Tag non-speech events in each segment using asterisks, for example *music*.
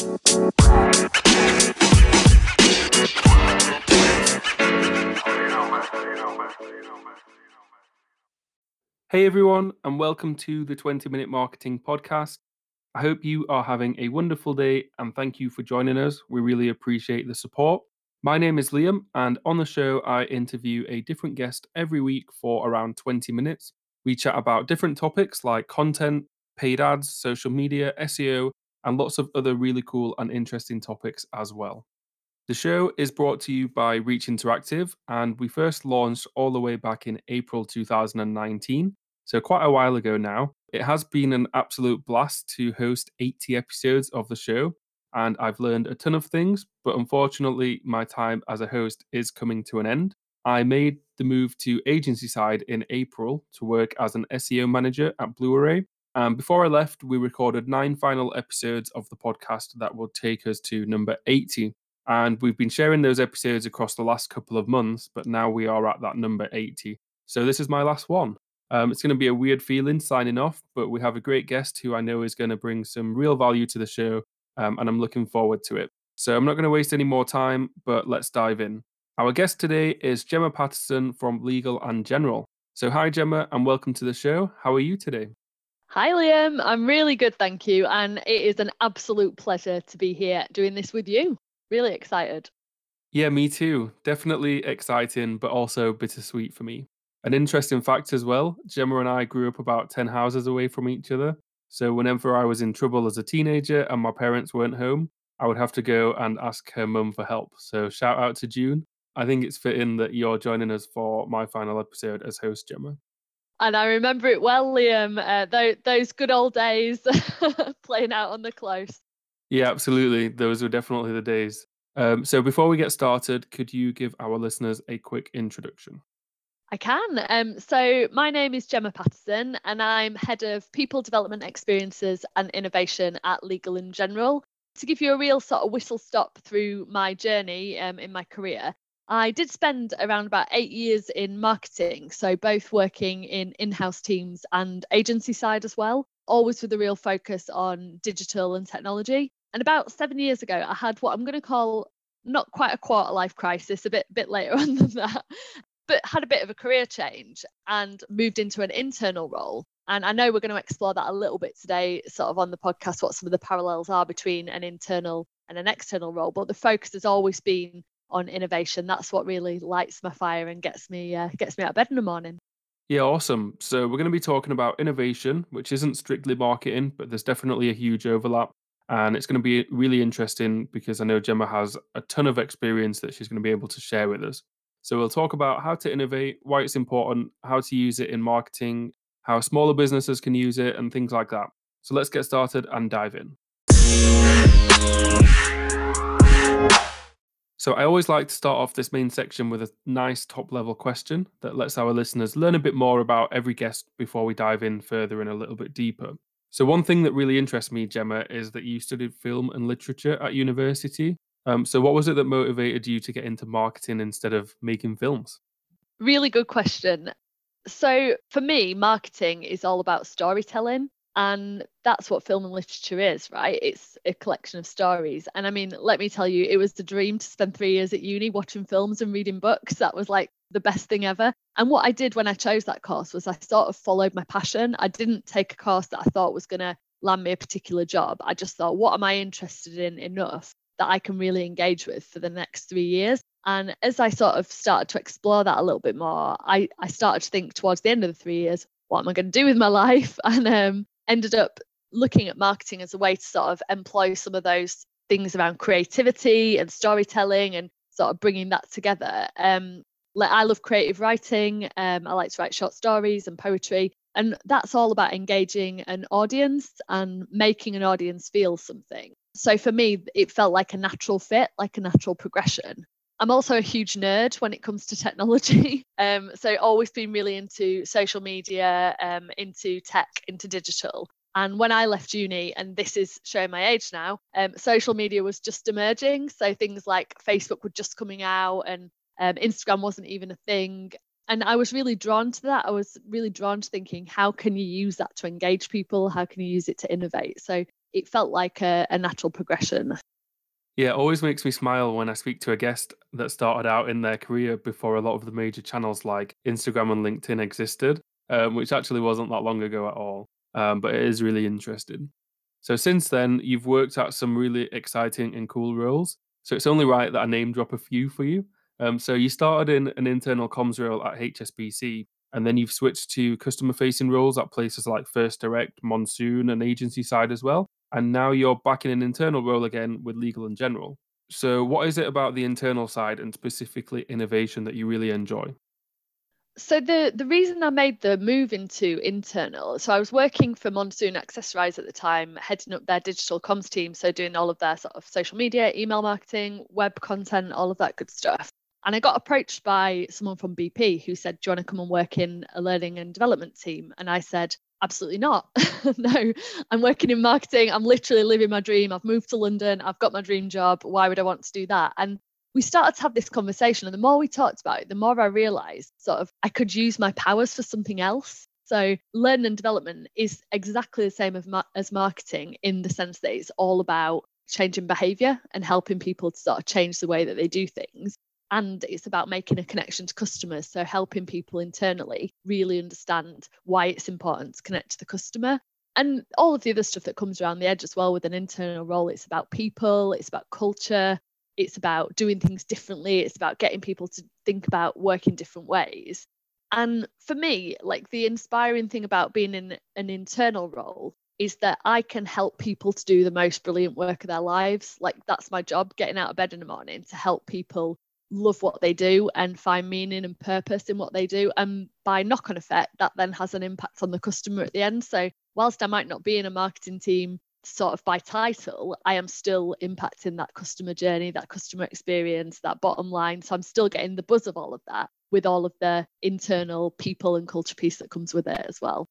Hey everyone, and welcome to the 20 Minute Marketing Podcast. I hope you are having a wonderful day and thank you for joining us. We really appreciate the support. My name is Liam, and on the show, I interview a different guest every week for around 20 minutes. We chat about different topics like content, paid ads, social media, SEO, and lots of other really cool and interesting topics as well. The show is brought to you by Reach Interactive, and we first launched all the way back in April 2019 so quite a while ago now. It has been an absolute blast to host 80 episodes of the show, and I've learned a ton of things, but unfortunately, my time as a host is coming to an end. I made the move to agency side in April to work as an SEO manager at Blue Array. And before I left, we recorded nine final episodes of the podcast that will take us to number 80. And we've been sharing those episodes across the last couple of months, but now we are at that number 80. So this is my last one. Um, it's going to be a weird feeling signing off, but we have a great guest who I know is going to bring some real value to the show, um, and I'm looking forward to it. So I'm not going to waste any more time, but let's dive in. Our guest today is Gemma Patterson from Legal and General. So, hi, Gemma, and welcome to the show. How are you today? Hi, Liam. I'm really good, thank you. And it is an absolute pleasure to be here doing this with you. Really excited. Yeah, me too. Definitely exciting, but also bittersweet for me. An interesting fact as well Gemma and I grew up about 10 houses away from each other. So whenever I was in trouble as a teenager and my parents weren't home, I would have to go and ask her mum for help. So shout out to June. I think it's fitting that you're joining us for my final episode as host, Gemma. And I remember it well, Liam. Uh, th- those good old days *laughs* playing out on the close. Yeah, absolutely. Those were definitely the days. Um, so before we get started, could you give our listeners a quick introduction? I can. Um, so, my name is Gemma Patterson, and I'm head of people development experiences and innovation at Legal and General. To give you a real sort of whistle stop through my journey um, in my career, I did spend around about eight years in marketing, so both working in in house teams and agency side as well, always with a real focus on digital and technology. And about seven years ago, I had what I'm going to call not quite a quarter life crisis, a bit bit later *laughs* on than that but had a bit of a career change and moved into an internal role. And I know we're going to explore that a little bit today, sort of on the podcast, what some of the parallels are between an internal and an external role. But the focus has always been on innovation. That's what really lights my fire and gets me uh, gets me out of bed in the morning. Yeah, awesome. So we're going to be talking about innovation, which isn't strictly marketing, but there's definitely a huge overlap. And it's going to be really interesting because I know Gemma has a ton of experience that she's going to be able to share with us. So we'll talk about how to innovate, why it's important, how to use it in marketing, how smaller businesses can use it, and things like that. So let's get started and dive in. So I always like to start off this main section with a nice top level question that lets our listeners learn a bit more about every guest before we dive in further and a little bit deeper. So one thing that really interests me, Gemma, is that you studied film and literature at university. Um, so, what was it that motivated you to get into marketing instead of making films? Really good question. So, for me, marketing is all about storytelling. And that's what film and literature is, right? It's a collection of stories. And I mean, let me tell you, it was the dream to spend three years at uni watching films and reading books. That was like the best thing ever. And what I did when I chose that course was I sort of followed my passion. I didn't take a course that I thought was going to land me a particular job. I just thought, what am I interested in enough that I can really engage with for the next three years. And as I sort of started to explore that a little bit more, I, I started to think towards the end of the three years, what am I going to do with my *laughs* life? And um, ended up looking at marketing as a way to sort of employ some of those things around creativity and storytelling and sort of bringing that together. Um, like I love creative writing. Um, I like to write short stories and poetry. And that's all about engaging an audience and making an audience feel something. So for me, it felt like a natural fit, like a natural progression. I'm also a huge nerd when it comes to technology. *laughs* Um, so always been really into social media, um, into tech, into digital. And when I left uni, and this is showing my age now, um, social media was just emerging. So things like Facebook were just coming out, and um, Instagram wasn't even a thing. And I was really drawn to that. I was really drawn to thinking, how can you use that to engage people? How can you use it to innovate? So it felt like a, a natural progression. Yeah, it always makes me smile when I speak to a guest that started out in their career before a lot of the major channels like Instagram and LinkedIn existed, um, which actually wasn't that long ago at all. Um, but it is really interesting. So since then, you've worked at some really exciting and cool roles. So it's only right that I name drop a few for you. Um, so you started in an internal comms role at HSBC, and then you've switched to customer facing roles at places like First Direct, Monsoon, and agency side as well. And now you're back in an internal role again with Legal and General. So, what is it about the internal side and specifically innovation that you really enjoy? so the the reason I made the move into internal, so I was working for Monsoon Accessorize at the time, heading up their digital comms team, so doing all of their sort of social media, email marketing, web content, all of that good stuff. And I got approached by someone from BP who said, Do you want to come and work in a learning and development team? And I said, Absolutely not. *laughs* no, I'm working in marketing. I'm literally living my dream. I've moved to London. I've got my dream job. Why would I want to do that? And we started to have this conversation and the more we talked about it the more i realized sort of i could use my powers for something else so learning and development is exactly the same as, marketing in the sense that it's all about changing behavior and helping people to sort of change the way that they do things and it's about making a connection to customers so helping people internally really understand why it's important to connect to the customer and all of the other stuff that comes around the edge as well with an internal role it's about people it's about culture it's about doing things differently it's about getting people to think about working different ways and for me like the inspiring thing about being in an internal role is that I can help people to do the most brilliant work of their lives. Like that's my job, getting out of bed in the morning to help people love what they do and find meaning and purpose in what they do. And by knock on effect, that then has an impact on the customer at the end. So whilst I might not be in a marketing team sort of by title, I am still impacting that customer journey, that customer experience, that bottom line. So I'm still getting the buzz of all of that with all of the internal people and culture piece that comes with it as well.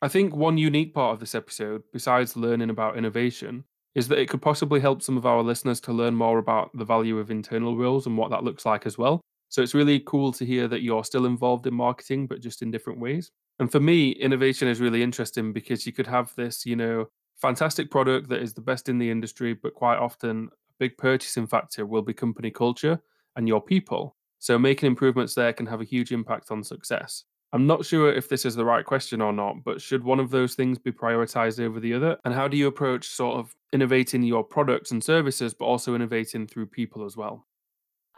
I think one unique part of this episode, besides learning about innovation, is that it could possibly help some of our listeners to learn more about the value of internal roles and what that looks like as well. So it's really cool to hear that you're still involved in marketing, but just in different ways. And for me, innovation is really interesting because you could have this, you know, fantastic product that is the best in the industry, but quite often a big purchasing factor will be company culture and your people. So making improvements there can have a huge impact on success. I'm not sure if this is the right question or not, but should one of those things be prioritized over the other? And how do you approach sort of innovating your products and services, but also innovating through people as well?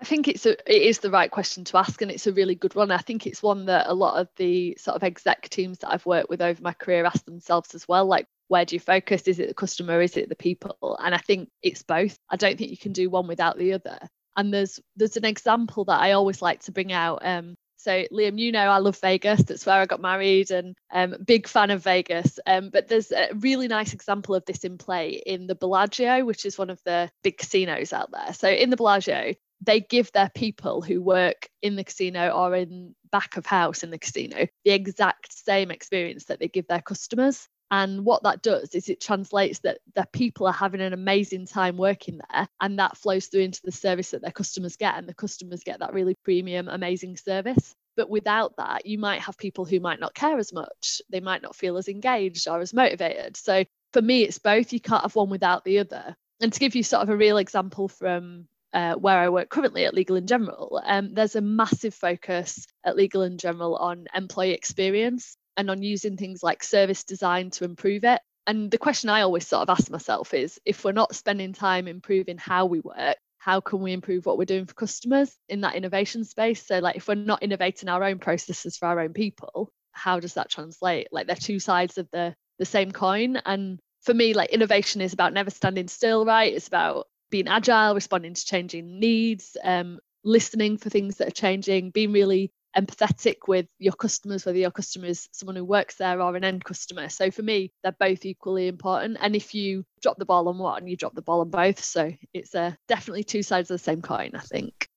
I think it's a it is the right question to ask, and it's a really good one. I think it's one that a lot of the sort of exec teams that I've worked with over my career ask themselves as well. Like, where do you focus? Is it the customer? Is it the people? And I think it's both. I don't think you can do one without the other. And there's there's an example that I always like to bring out. Um, so Liam, you know I love Vegas. That's where I got married, and um, big fan of Vegas. Um, but there's a really nice example of this in play in the Bellagio, which is one of the big casinos out there. So in the Bellagio, they give their people who work in the casino or in back of house in the casino the exact same experience that they give their customers. And what that does is it translates that the people are having an amazing time working there, and that flows through into the service that their customers get, and the customers get that really premium, amazing service. But without that, you might have people who might not care as much. They might not feel as engaged or as motivated. So for me, it's both. You can't have one without the other. And to give you sort of a real example from uh, where I work currently at Legal and General, um, there's a massive focus at Legal and General on employee experience and on using things like service design to improve it. And the question I always sort of ask myself is if we're not spending time improving how we work, how can we improve what we're doing for customers in that innovation space? So, like, if we're not innovating our own processes for our own people, how does that translate? Like, they're two sides of the the same coin. And for me, like, innovation is about never standing still, right? It's about being agile, responding to changing needs, um, listening for things that are changing, being really empathetic with your customers, whether your customer is someone who works there or an end customer. So for me, they're both equally important. And if you drop the ball on one, you drop the ball on both. So it's uh, definitely two sides of the same coin, I think.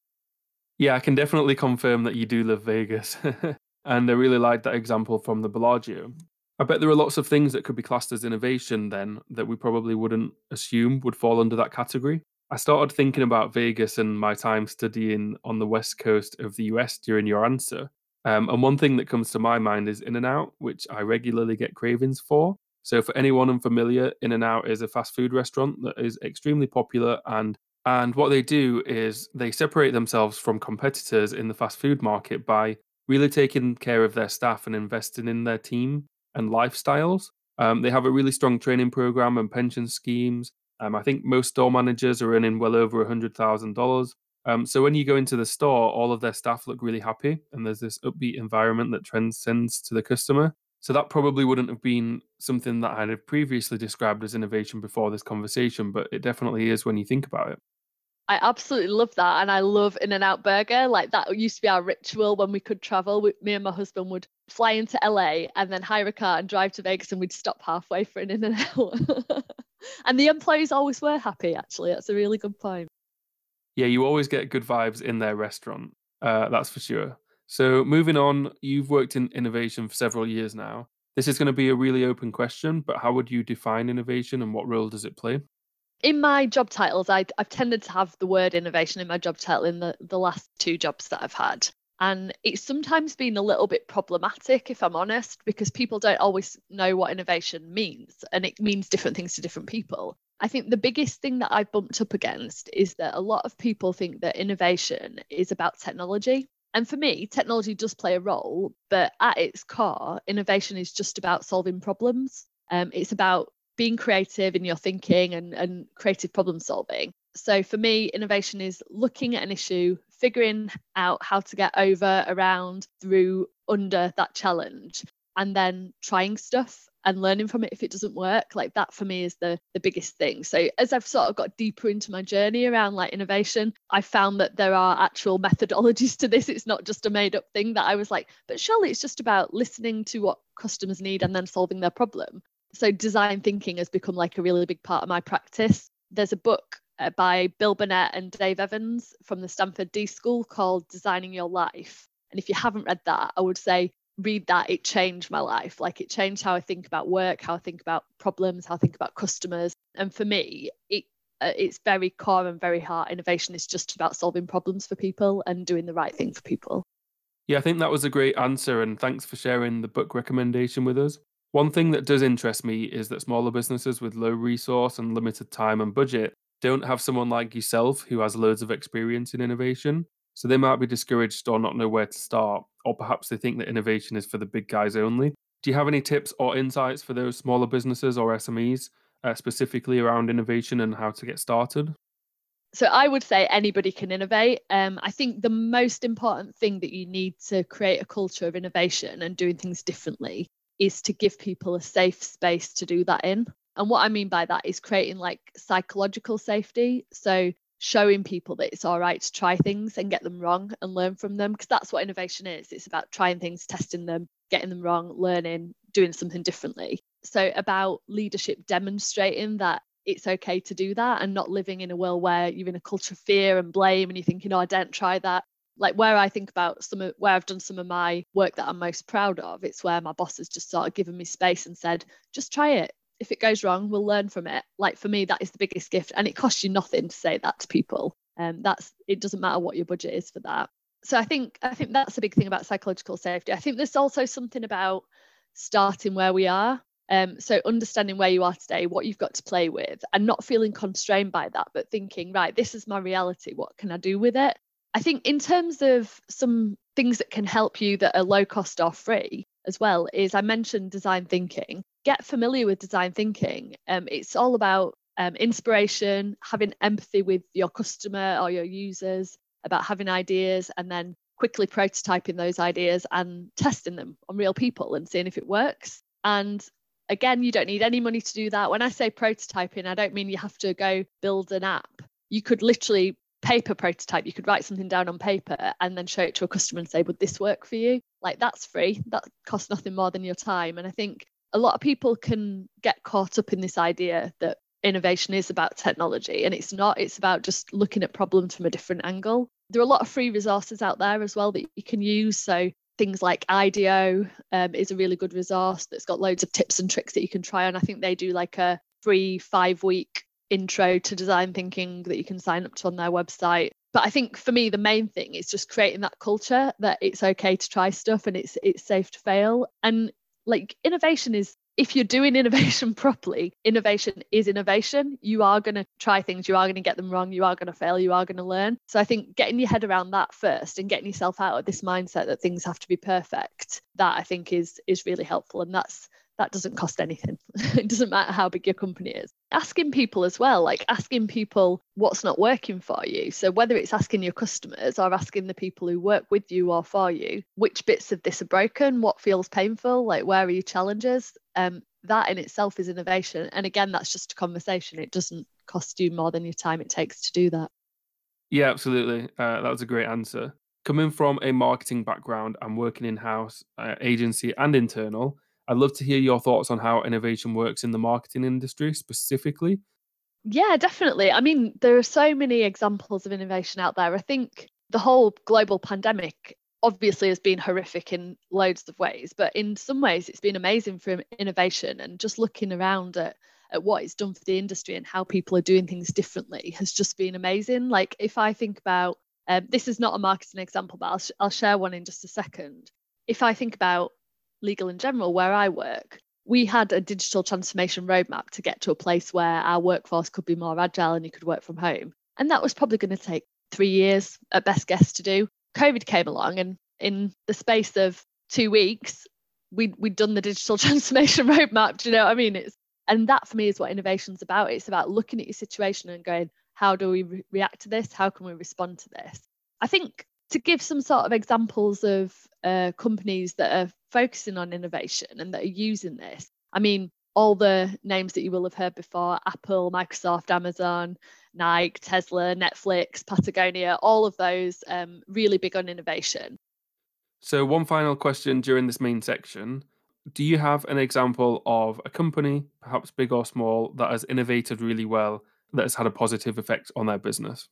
Yeah, I can definitely confirm that you do love Vegas. *laughs* and I really like that example from the Bellagio. I bet there are lots of things that could be classed as innovation then that we probably wouldn't assume would fall under that category. I started thinking about Vegas and my time studying on the west coast of the US during your answer. Um, and one thing that comes to my mind is In and Out, which I regularly get cravings for. So, for anyone unfamiliar, In and Out is a fast food restaurant that is extremely popular and and what they do is they separate themselves from competitors in the fast food market by really taking care of their staff and investing in their team and lifestyles. Um, they have a really strong training program and pension schemes. Um, I think most store managers are earning well over $100,000. Um, so when you go into the store, all of their staff look really happy, and there's this upbeat environment that transcends to the customer. So that probably wouldn't have been something that I'd have previously described as innovation before this conversation, but it definitely is when you think about it. I absolutely love that. And I love In and Out Burger. Like that used to be our ritual when we could travel. We, me and my husband would fly into LA and then hire a car and drive to Vegas and we'd stop halfway for an In and Out. *laughs* and the employees always were happy, actually. That's a really good point. Yeah, you always get good vibes in their restaurant. Uh, that's for sure. So, moving on, you've worked in innovation for several years now. This is going to be a really open question, but how would you define innovation and what role does it play? in my job titles, I, have tended to have the word innovation in my job title in the, the last two jobs that I've had. And it's sometimes been a little bit problematic, if I'm honest, because people don't always know what innovation means. And it means different things to different people. I think the biggest thing that I've bumped up against is that a lot of people think that innovation is about technology. And for me, technology does play a role, but at its core, innovation is just about solving problems. Um, it's about being creative in your thinking and, and creative problem solving. So for me, innovation is looking at an issue, figuring out how to get over, around, through, under that challenge, and then trying stuff and learning from it if it doesn't work. Like that for me is the the biggest thing. So as I've sort of got deeper into my journey around like innovation, I found that there are actual *laughs* methodologies to this. It's not just a made up thing that I was like, but surely it's just about listening to what customers need and then solving their problem. So design thinking has become like a really big part of my practice. There's a book uh, by Bill Burnett and Dave Evans from the Stanford D School called Designing Your Life. And if you haven't read that, I would say read that. It changed my life. Like it changed how I think about work, how I think about problems, how I think about customers. And for me, it uh, it's very core and very heart. Innovation is just about solving problems for people and doing the right thing for people. Yeah, I think that was a great answer. And thanks for sharing the book recommendation with us. One thing that does interest me is that smaller businesses with low resource and limited time and budget don't have someone like yourself who has loads of experience in innovation. So they might be discouraged or not know where to start, or perhaps they think that innovation is for the big guys only. Do you have any tips or insights for those smaller businesses or SMEs, uh, specifically around innovation and how to get started? So I would say anybody can innovate. Um, I think the most important thing that you need to create a culture of innovation and doing things differently is to give people a safe space to do that in. And what I mean by that is creating like psychological safety. So showing people that it's all right to try things and get them wrong and learn from them, because that's what innovation is. It's about trying things, testing them, getting them wrong, learning, doing something differently. So about leadership demonstrating that it's okay to do that and not living in a world where you're in a culture of fear and blame and you're thinking, oh, I don't try that like where I think about some of where I've done some of my work that I'm most proud of, it's where my boss has just sort of given me space and said, just try it. If it goes wrong, we'll learn from it. Like for me, that is the biggest gift. And it costs you nothing to say that to people. And um, that's it doesn't matter what your budget is for that. So I think I think that's a big thing about psychological safety. I think there's also something about starting where we are. Um, so understanding where you are today, what you've got to play with, and not feeling constrained by that, but thinking, right, this is my reality. What can I do with it? I think in terms of some things that can help you that are low cost or free as well is I mentioned design thinking. Get familiar with design thinking. Um, it's all about um, inspiration, having empathy with your customer or your users, about having ideas and then quickly prototyping those ideas and testing them on real people and seeing if it works. And again, you don't need any money to do that. When I say prototyping, I don't mean you have to go build an app. You could literally paper prototype you could write something down on paper and then show it to a customer and say would this work for you like that's free that costs nothing more than your time and i think a lot of people can get caught up in this idea that innovation is about technology and it's not. It's about just looking at problems from a different angle. There are a lot of free resources out there as well that you can use. So things like IDEO um, is a really good resource that's got loads of tips and tricks that you can try on. I think they do like a free five week intro to design thinking that you can sign up to on their website. But i think for me the main thing is just creating that culture that it's okay to try stuff and it's it's safe to fail. And like innovation is if you're doing innovation *laughs* properly, innovation is innovation. You are going to try things, you are going to get them wrong, you are going to fail, you are going to learn. So I think getting your head around that first and getting yourself out of this mindset that things have to be perfect, that I think is is really helpful. And that's that doesn't cost anything. *laughs* it doesn't matter how big your company is. Asking people as well, like asking people what's not working for you. So, whether it's asking your customers or asking the people who work with you or for you, which bits of this are broken, what feels painful, like where are your challenges? Um, that in itself is innovation. And again, that's just a conversation. It doesn't cost you more than your time it takes to do that. Yeah, absolutely. Uh, that was a great answer. Coming from a marketing background and working in house, uh, agency, and internal, I'd love to hear your thoughts on how innovation works in the marketing industry specifically. Yeah, definitely. I mean, there are so many examples of innovation out there. I think the whole global pandemic obviously has been horrific in loads of ways, but in some ways it's been amazing for innovation and just looking around at at what it's done for the industry and how people are doing things differently has just been amazing. Like if I think about um, this is not a marketing example, but I'll, sh- I'll share one in just a second. If I think about Legal and General, where I work, we had a digital transformation roadmap to get to a place where our workforce could be more agile and you could work from home. And that was probably going to take three years at best guess to do. COVID came along, and in the space of two weeks, we we'd done the digital *laughs* transformation roadmap. Do you know what I mean? It's and that for me is what innovation's about. It's about looking at your situation and going, how do we re- react to this? How can we respond to this? I think to give some sort of examples of uh, companies that are focusing on innovation and that are using this. I mean, all the names that you will have heard before Apple, Microsoft, Amazon, Nike, Tesla, Netflix, Patagonia, all of those um, really big on innovation. So, one final question during this main section Do you have an example of a company, perhaps big or small, that has innovated really well, that has had a positive effect on their business?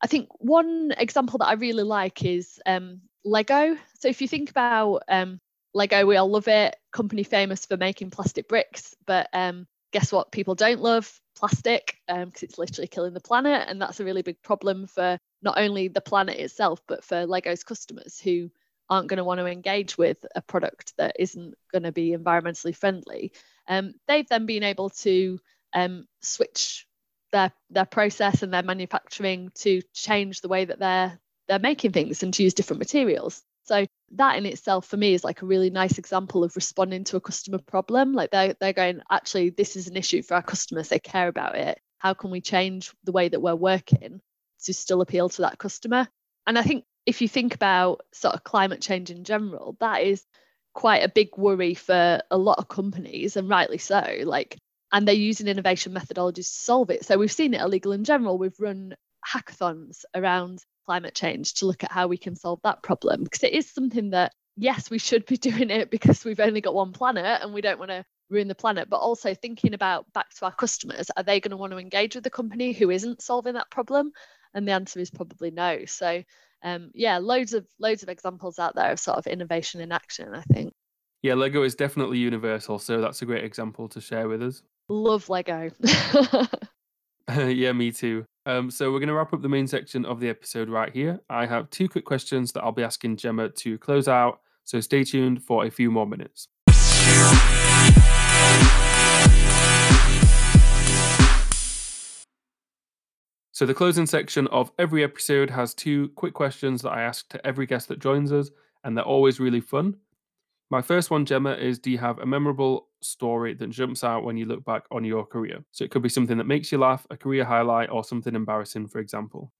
I think one example that I really like is um, Lego. So if you think about um, Lego, we all love it. Company famous for making plastic bricks, but um, guess what? People don't love plastic because um, it's literally killing the planet, and that's a really big problem for not only the planet itself, but for Lego's customers who aren't going to want to engage with a product that isn't going to be environmentally friendly. Um, they've then been able to um, switch their their process and their manufacturing to change the way that they're they're making things and to use different materials. So that in itself for me is like a really nice example of responding to a customer problem. Like they're they're going, actually, this is an issue for our customers. They care about it. How can we change the way that we're working to still appeal to that customer? And I think if you think about sort of climate change in general, that is quite a big worry for a lot of companies, and rightly so. Like and they're using innovation methodologies to solve it. So we've seen it in Legal and General. We've run hackathons around climate change to look at how we can solve that problem because it is something that yes, we should be *laughs* doing it because we've only got one planet and we don't want to ruin the planet, but also thinking about back to our customers, are they going to want to engage with the company who isn't solving that problem? And the answer is probably no. So um, yeah, loads of loads of examples out there of sort of innovation in action, I think. Yeah, Lego is definitely universal, so that's a great example to share with us. Love Lego. *laughs* *laughs* yeah, me too. Um, so we're going to wrap up the main section of the episode right here. I have two quick questions that I'll be asking Gemma to close out. So stay tuned for a few more minutes. So the closing section of every episode has two quick questions that I ask to every guest that joins us, and they're always really fun. My first one, Gemma, is do you have a memorable story that jumps out when you look back on your career? So it could be something that makes you laugh, a career highlight, or something embarrassing, for example.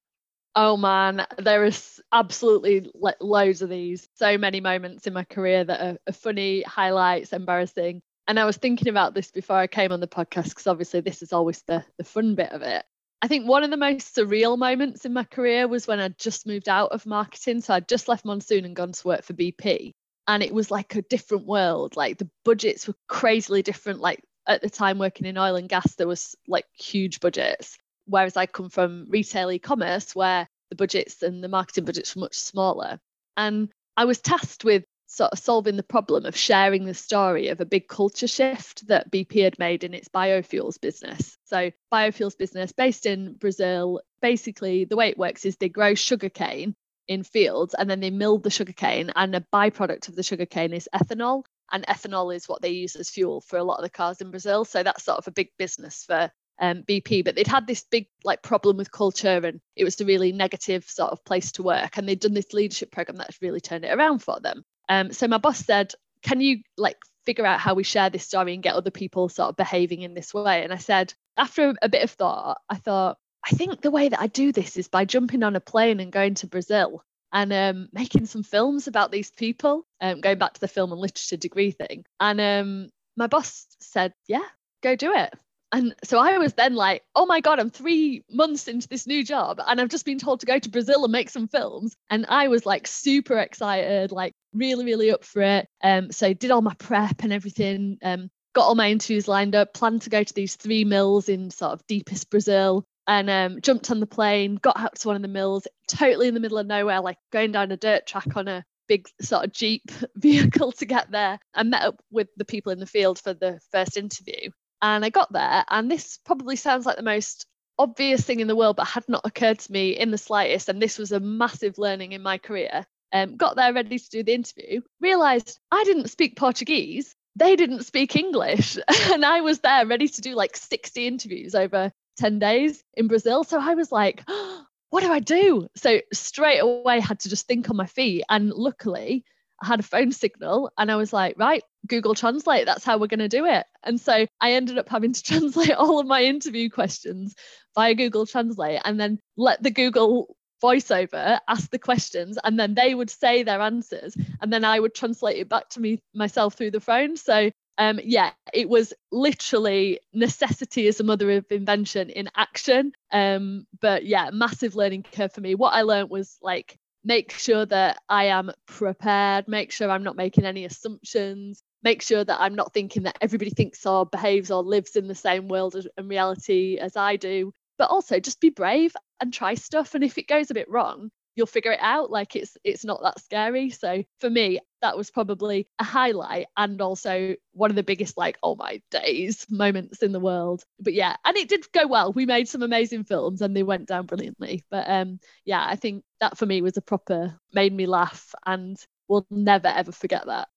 Oh man, there is absolutely loads of these. So many moments in my career that are, funny, highlights, embarrassing. And I was thinking about this before I came on the podcast because obviously this is always the, the fun bit of it. I think one of the most surreal moments in my career was when I just moved out of marketing. So I'd just left Monsoon and gone to work for BP and it was like a different world. Like the budgets were crazily different. Like at the time working in oil and gas there was like huge budgets. Whereas i come from retail e-commerce where the budgets and the marketing budgets were much smaller. And i was tasked with sort of solving the problem of sharing the story of a big culture shift that BP had made in its biofuels business. So, biofuels business based in Brazil, basically the way it works is they grow sugarcane in fields and then they mill the sugarcane and a byproduct of the sugarcane is ethanol and ethanol is what they use as fuel for a lot of the cars in Brazil. So that's sort of a big business for um, BP, but they'd had this big like problem with culture and it was a really negative sort of place to work. And they'd done this leadership program that's really turned it around for them. Um, so my boss said, Can you like figure out how we share this story and get other people sort of behaving in this way? And I said, after a bit of thought, I thought, I think the way that I do this is by jumping on a plane and going to Brazil and um, making some films about these people, um, going back to the film and literature degree thing. And um, my boss said, Yeah, go do it. And so I was then like, oh my God, I'm three months into this new job and I've just been told to go to Brazil and make some films. And I was like super excited, like really, really up for it. Um, so I did all my prep and everything, um, got all my interviews lined up, planned to go to these three mills in sort of deepest Brazil and um, jumped on the plane, got out to one of the mills, totally in the middle of nowhere, like going down a dirt track on a big sort of Jeep *laughs* vehicle to get there. I met up with the people in the field for the first interview. And I got there, and this probably sounds like the most obvious thing in the world, but had not occurred to me in the slightest. And this was a massive learning in my career. Um, got there ready to do the interview, realized I didn't speak Portuguese. They didn't speak English. *laughs* and I was there ready to do like 60 interviews over 10 days in Brazil. So I was like, *gasps* what do I do? So straight away I had to just think on my feet. And luckily, I had a phone signal and I was like, right, Google Translate, that's how we're going to do it. And so I ended up having to *laughs* translate all of my interview questions via Google Translate and then let the Google voiceover ask the questions and then they would say their answers and then I would translate it back to me myself through the phone. So um, yeah, it was literally necessity is a mother of invention in action. Um, but yeah, massive learning curve for me. What I learned was like make sure that I am prepared, make sure I'm not making any assumptions, make sure that I'm not thinking that everybody thinks or behaves or lives in the same world and reality as I do. But also just be brave and try stuff. And if it goes a bit wrong, you'll figure it out. Like it's it's not that scary. So for me, that was probably a highlight and also one of the biggest like oh my days moments in the world. But yeah, and it did go well. We made some amazing films and they went down brilliantly. But um yeah, I think that for me was a proper made me laugh and we'll never ever forget that.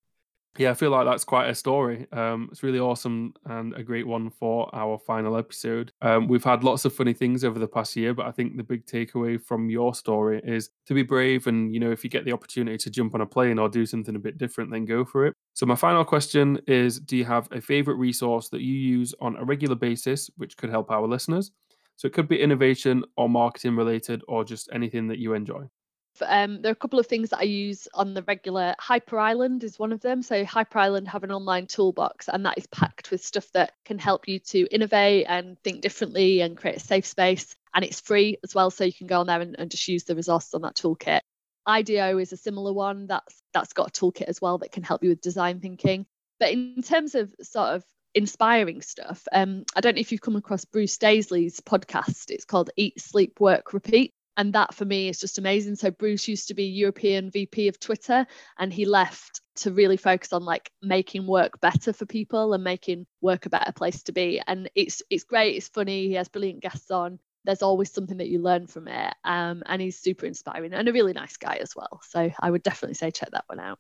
Yeah, I feel like that's quite a story. Um, it's really awesome and a great one for our final episode. Um, we've had lots of funny things over the past year, but I think the big takeaway from your story is to be brave. And, you know, if you get the opportunity to jump on a plane or do something a bit different, then go for it. So, my final question is Do you have a favorite resource that you use on a regular basis, which could help our listeners? So, it could be innovation or marketing related or just anything that you enjoy. Um, there are a couple of things that I use on the regular. Hyper Island is one of them. So Hyper Island have an online toolbox, and that is packed with stuff that can help you to innovate and think differently and create a safe space. And it's free as well, so you can go on there and, and just use the resources on that toolkit. IDEO is a similar one that's that's got a toolkit as well that can help you with design thinking. But in terms of sort of inspiring stuff, um, I don't know if you've come across Bruce Daisley's podcast. It's called Eat, Sleep, Work, Repeat and that for me is just amazing. So bruce used to be european vp of twitter and he left to really focus on like making work better for people and making work a better place to be. And it's it's great. It's funny. He has brilliant guests on. There's always something that you learn from it. Um, and he's super inspiring and a really nice guy as well. So i would definitely say check that one out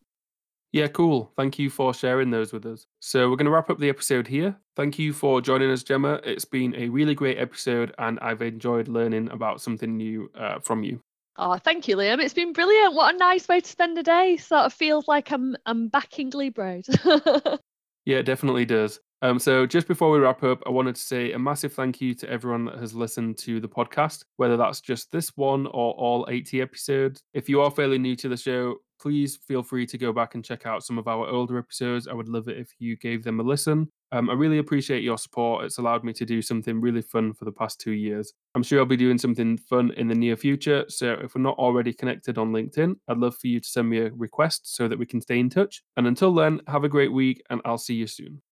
yeah, cool. Thank you for sharing those with us. So, we're going to wrap up the episode here. Thank you for joining us, Gemma. It's been a really great episode, and I've enjoyed learning about something new uh, from you. Oh, thank you, Liam. It's been brilliant. What a nice way to spend a day. Sort of feels like I'm I'm back in Glebe Road. *laughs* yeah, it definitely does. Um, so just before we wrap up, I wanted to say a massive thank you to everyone that has listened to the podcast, whether that's just this one or all 80 episodes. If you are fairly new to the show, please feel free to go back and check out some of our older episodes. I would love it if you gave them a listen. Um, I really appreciate your support. It's allowed me to do something really fun for the past two years. I'm sure I'll be doing something fun in the near future. So if we're not already connected on LinkedIn, I'd love for you to send me a request so that we can stay in touch. And until then, have a great week and I'll see you soon.